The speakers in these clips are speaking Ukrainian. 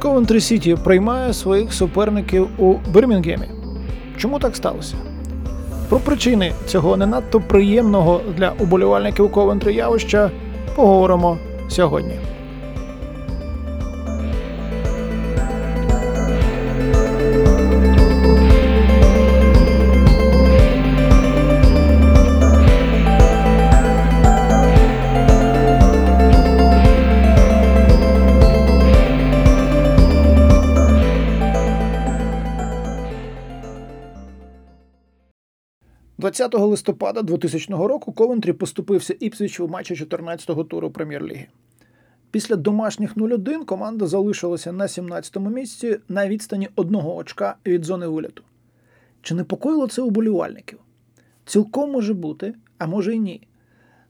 Ковентрі Сіті приймає своїх суперників у Бірмінгемі. Чому так сталося? Про причини цього не надто приємного для уболівальників Ковентрі явища поговоримо сьогодні. 20 листопада 2000 року Ковентрі поступився Іпсвіч у матчі 14-го туру прем'єр-ліги. Після домашніх 0-1 команда залишилася на 17-му місці на відстані одного очка від зони виліту. Чи непокоїло це уболівальників? Цілком може бути, а може й ні.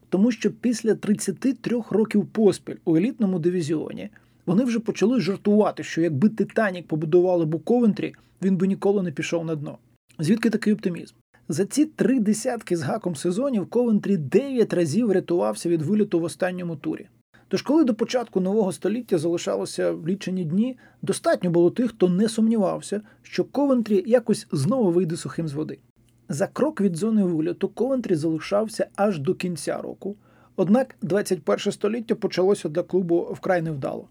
Тому що після 33 років поспіль у елітному дивізіоні вони вже почали жартувати, що якби Титанік побудували б у Ковентрі, він би ніколи не пішов на дно. Звідки такий оптимізм? За ці три десятки з гаком сезонів Ковентрі дев'ять разів рятувався від виліту в останньому турі. Тож, коли до початку нового століття залишалося лічені дні, достатньо було тих, хто не сумнівався, що Ковентрі якось знову вийде сухим з води. За крок від зони виліту Ковентрі залишався аж до кінця року. Однак 21 століття почалося для клубу вкрай невдало.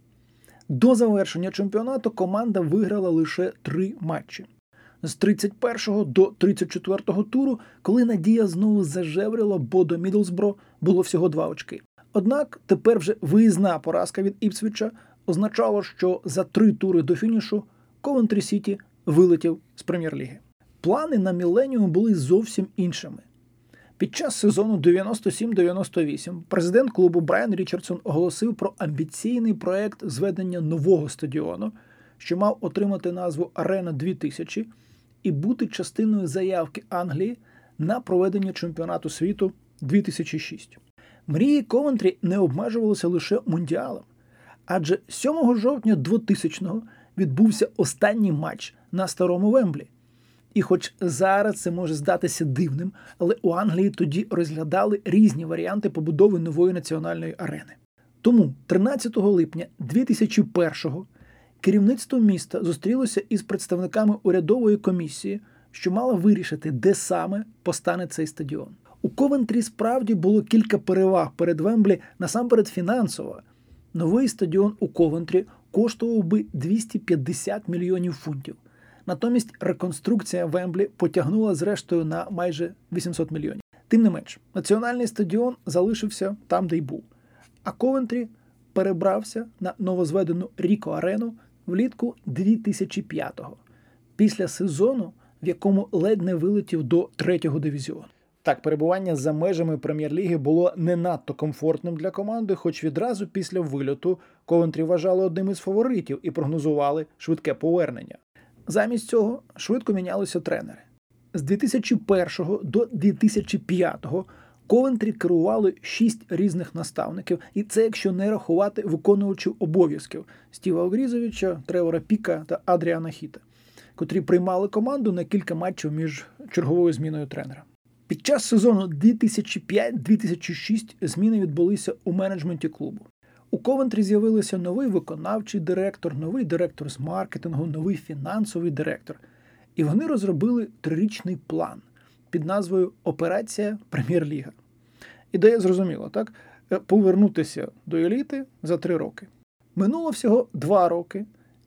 До завершення чемпіонату команда виграла лише три матчі з 31 до 34 туру, коли надія знову зажеврила, бо до Мідлсбро було всього два очки. Однак тепер вже виїзна поразка від Іпсвіча означала, що за три тури до фінішу Ковентрі Сіті вилетів з прем'єр-ліги. Плани на Міленіум були зовсім іншими. Під час сезону 97-98 президент клубу Брайан Річардсон оголосив про амбіційний проект зведення нового стадіону, що мав отримати назву Арена 2000 і бути частиною заявки Англії на проведення чемпіонату світу 2006. Мрії Ковентрі не обмежувалися лише мундіалом, адже 7 жовтня 2000-го відбувся останній матч на старому Вемблі. І хоч зараз це може здатися дивним, але у Англії тоді розглядали різні варіанти побудови нової національної арени. Тому 13 липня 2001-го керівництво міста зустрілося із представниками урядової комісії, що мала вирішити, де саме постане цей стадіон. У Ковентрі справді було кілька переваг перед Вемблі насамперед фінансово. Новий стадіон у Ковентрі коштував би 250 мільйонів фунтів. Натомість реконструкція Вемблі потягнула зрештою на майже 800 мільйонів. Тим не менш, національний стадіон залишився там, де й був. А Ковентрі перебрався на новозведену Ріко Арену влітку 2005-го, після сезону, в якому ледь не вилетів до третього дивізіону. Так, перебування за межами прем'єр-ліги було не надто комфортним для команди, хоч відразу після вильоту Ковентрі вважали одним із фаворитів і прогнозували швидке повернення. Замість цього швидко мінялися тренери. З 2001 до 2005 Ковентрі керували шість різних наставників, і це якщо не рахувати виконувачів обов'язків Стіва Огрізовича, Тревора Піка та Адріана Хіта, котрі приймали команду на кілька матчів між черговою зміною тренера. Під час сезону 2005-2006 зміни відбулися у менеджменті клубу. У Ковентрі з'явилися новий виконавчий директор, новий директор з маркетингу, новий фінансовий директор. І вони розробили трирічний план під назвою Операція Прем'єр-Ліга. Ідея зрозуміла, так? Е, повернутися до еліти за три роки. Минуло всього два роки,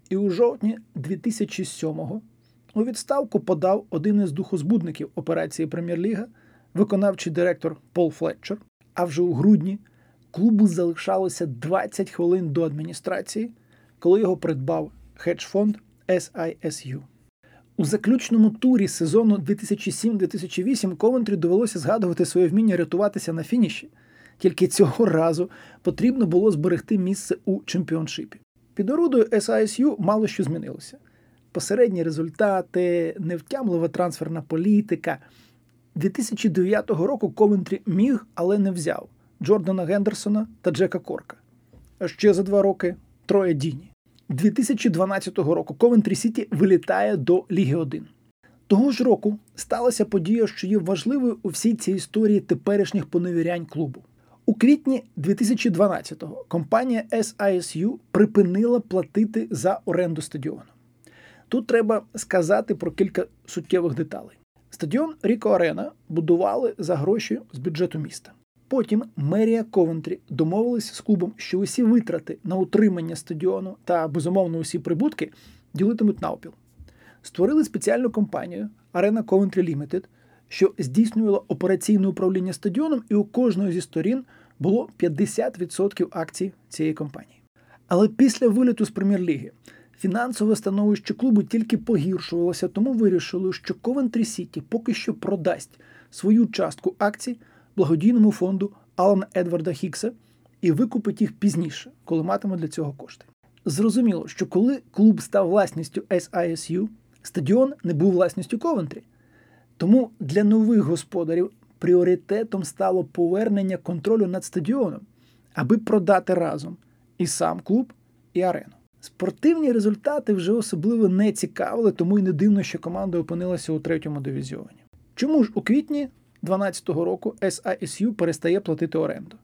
і у жовтні 2007-го у відставку подав один із духозбудників операції Прем'єр-Ліга, виконавчий директор Пол Флетчер. А вже у грудні клубу залишалося 20 хвилин до адміністрації, коли його придбав хедж-фонд SISU. У заключному турі сезону 2007-2008 Ковентрі довелося згадувати своє вміння рятуватися на фініші. Тільки цього разу потрібно було зберегти місце у чемпіоншипі. Під орудою SISU мало що змінилося. Посередні результати, невтямлива трансферна політика. 2009 року Ковентрі міг, але не взяв Джордана Гендерсона та Джека Корка. А ще за два роки троє Діні. 2012 року Ковентрі Сіті вилітає до Ліги 1. Того ж року сталася подія, що є важливою у всій цій історії теперішніх поневірянь клубу. У квітні 2012-го компанія SISU припинила платити за оренду стадіону. Тут треба сказати про кілька суттєвих деталей. Стадіон Ріко Арена будували за гроші з бюджету міста. Потім мерія Ковентрі домовилася з клубом, що усі витрати на утримання стадіону та, безумовно, усі прибутки ділитимуть навпіл. Створили спеціальну компанію Arena Coventry Limited, що здійснювала операційне управління стадіоном, і у кожної зі сторін було 50% акцій цієї компанії. Але після виліту з прем'єр-ліги фінансове становище клубу тільки погіршувалося, тому вирішили, що Coventry Сіті поки що продасть свою частку акцій благодійному фонду Алана Едварда Хікса і викупить їх пізніше, коли матиме для цього кошти. Зрозуміло, що коли клуб став власністю SISU, стадіон не був власністю Ковентрі. Тому для нових господарів пріоритетом стало повернення контролю над стадіоном, аби продати разом і сам клуб, і арену. Спортивні результати вже особливо не цікавили, тому й не дивно, що команда опинилася у третьому дивізіоні. Чому ж у квітні 2012 року SISU перестає платити оренду?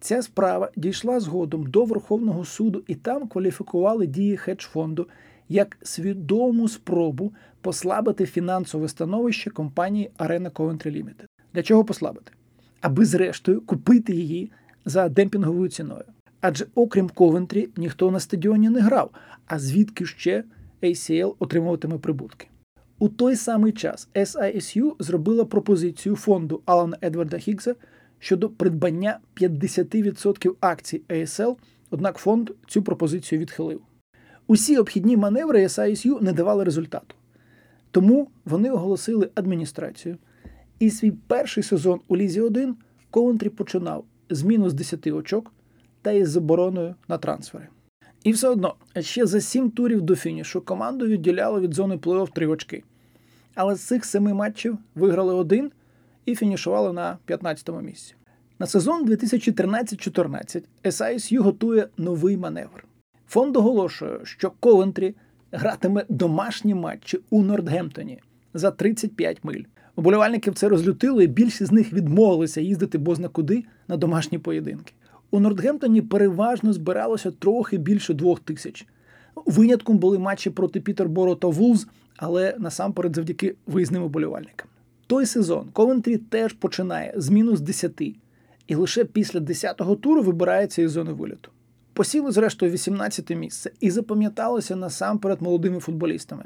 Ця справа дійшла згодом до Верховного суду і там кваліфікували дії хедж-фонду як свідому спробу послабити фінансове становище компанії Arena Coventry Limited. Для чого послабити? Аби, зрештою, купити її за демпінговою ціною. Адже окрім Ковентрі, ніхто на стадіоні не грав, а звідки ще ACL отримуватиме прибутки. У той самий час SISU зробила пропозицію фонду Алана Едварда Хіггса щодо придбання 50% акцій ASL, однак фонд цю пропозицію відхилив. Усі обхідні маневри SISU не давали результату. Тому вони оголосили адміністрацію. І свій перший сезон у Лізі 1 Ковентрі починав з мінус 10 очок та із забороною на трансфери. І все одно, ще за 7 турів до фінішу команду відділяло від зони плей-офф 3 очки. Але з цих семи матчів виграли один і фінішували на 15-му місці. На сезон 2013-14 SISU готує новий маневр. Фонд оголошує, що Ковентрі гратиме домашні матчі у Нордгемптоні за 35 миль. Уболівальників це розлютило, і більшість з них відмовилися їздити бозна куди на домашні поєдинки. У Нортгемптоні переважно збиралося трохи більше двох тисяч. Винятком були матчі проти Пітерборо та Вулз, але насамперед завдяки виїзним уболівальникам. Той сезон Ковентрі теж починає з мінус 10, і лише після 10-го туру вибирається із зони виліту. Посіли, зрештою, 18 місце і запам'яталося насамперед молодими футболістами.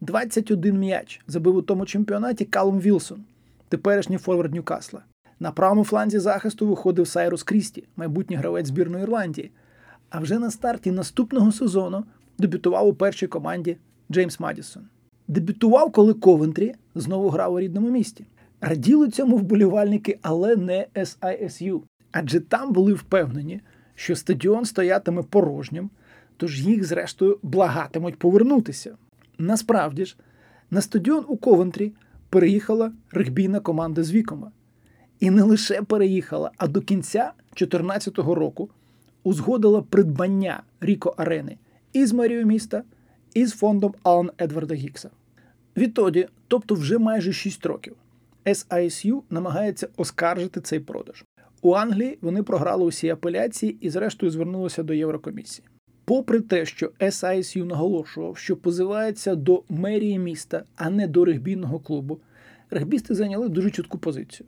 21 м'яч забив у тому чемпіонаті Калум Вілсон, теперішній форвард Ньюкасла. На правому фланзі захисту виходив Сайрус Крісті, майбутній гравець збірної Ірландії. А вже на старті наступного сезону дебютував у першій команді Джеймс Мадісон. Дебютував, коли Ковентрі знову грав у рідному місті. Раділи цьому вболівальники, але не SISU. Адже там були впевнені, що стадіон стоятиме порожнім, тож їх, зрештою, благатимуть повернутися. Насправді ж, на стадіон у Ковентрі переїхала регбійна команда з Вікома. І не лише переїхала, а до кінця 2014 року узгодила придбання Ріко Арени із мерією міста, і з фондом Алан Едварда Гікса. Відтоді, тобто вже майже 6 років, SISU намагається оскаржити цей продаж. У Англії вони програли усі апеляції і, зрештою, звернулися до Єврокомісії. Попри те, що SISU наголошував, що позивається до мерії міста, а не до регбійного клубу, регбісти зайняли дуже чітку позицію.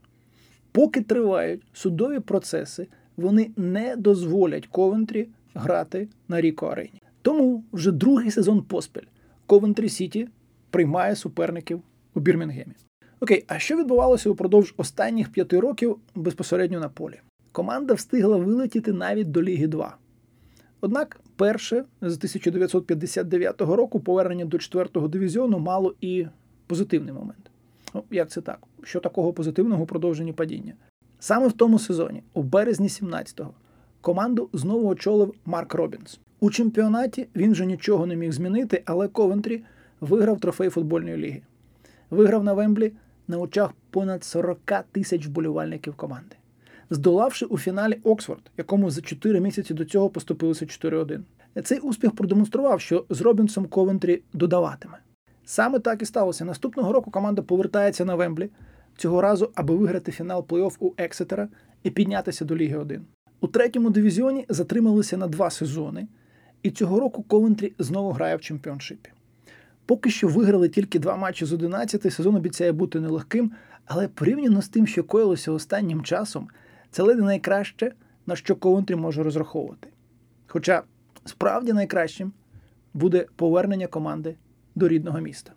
Поки тривають судові процеси, вони не дозволять Ковентрі грати на Ріко Арені. Тому вже другий сезон поспіль Ковентрі Сіті приймає суперників у Бірмінгемі. Окей, а що відбувалося упродовж останніх п'яти років безпосередньо на полі? Команда встигла вилетіти навіть до Ліги 2. Однак, перше з 1959 року повернення до 4-го дивізіону мало і позитивний момент. Ну, як це так? Що такого позитивного у продовженні падіння? Саме в тому сезоні, у березні 17-го, команду знову очолив Марк Робінс. У чемпіонаті він вже нічого не міг змінити, але Ковентрі виграв трофей футбольної ліги. Виграв на Вемблі на очах понад 40 тисяч вболівальників команди, здолавши у фіналі Оксфорд, якому за 4 місяці до цього поступилося 4-1. Цей успіх продемонстрував, що з Робінсом Ковентрі додаватиме. Саме так і сталося. Наступного року команда повертається на Вемблі, цього разу, аби виграти фінал плей-офф у Ексетера і піднятися до Ліги 1. У третьому дивізіоні затрималися на два сезони, і цього року Ковентрі знову грає в чемпіоншипі. Поки що виграли тільки два матчі з 11, сезон обіцяє бути нелегким, але порівняно з тим, що коїлося останнім часом, це ледь найкраще, на що Ковентрі може розраховувати. Хоча справді найкращим буде повернення команди до рідного міста.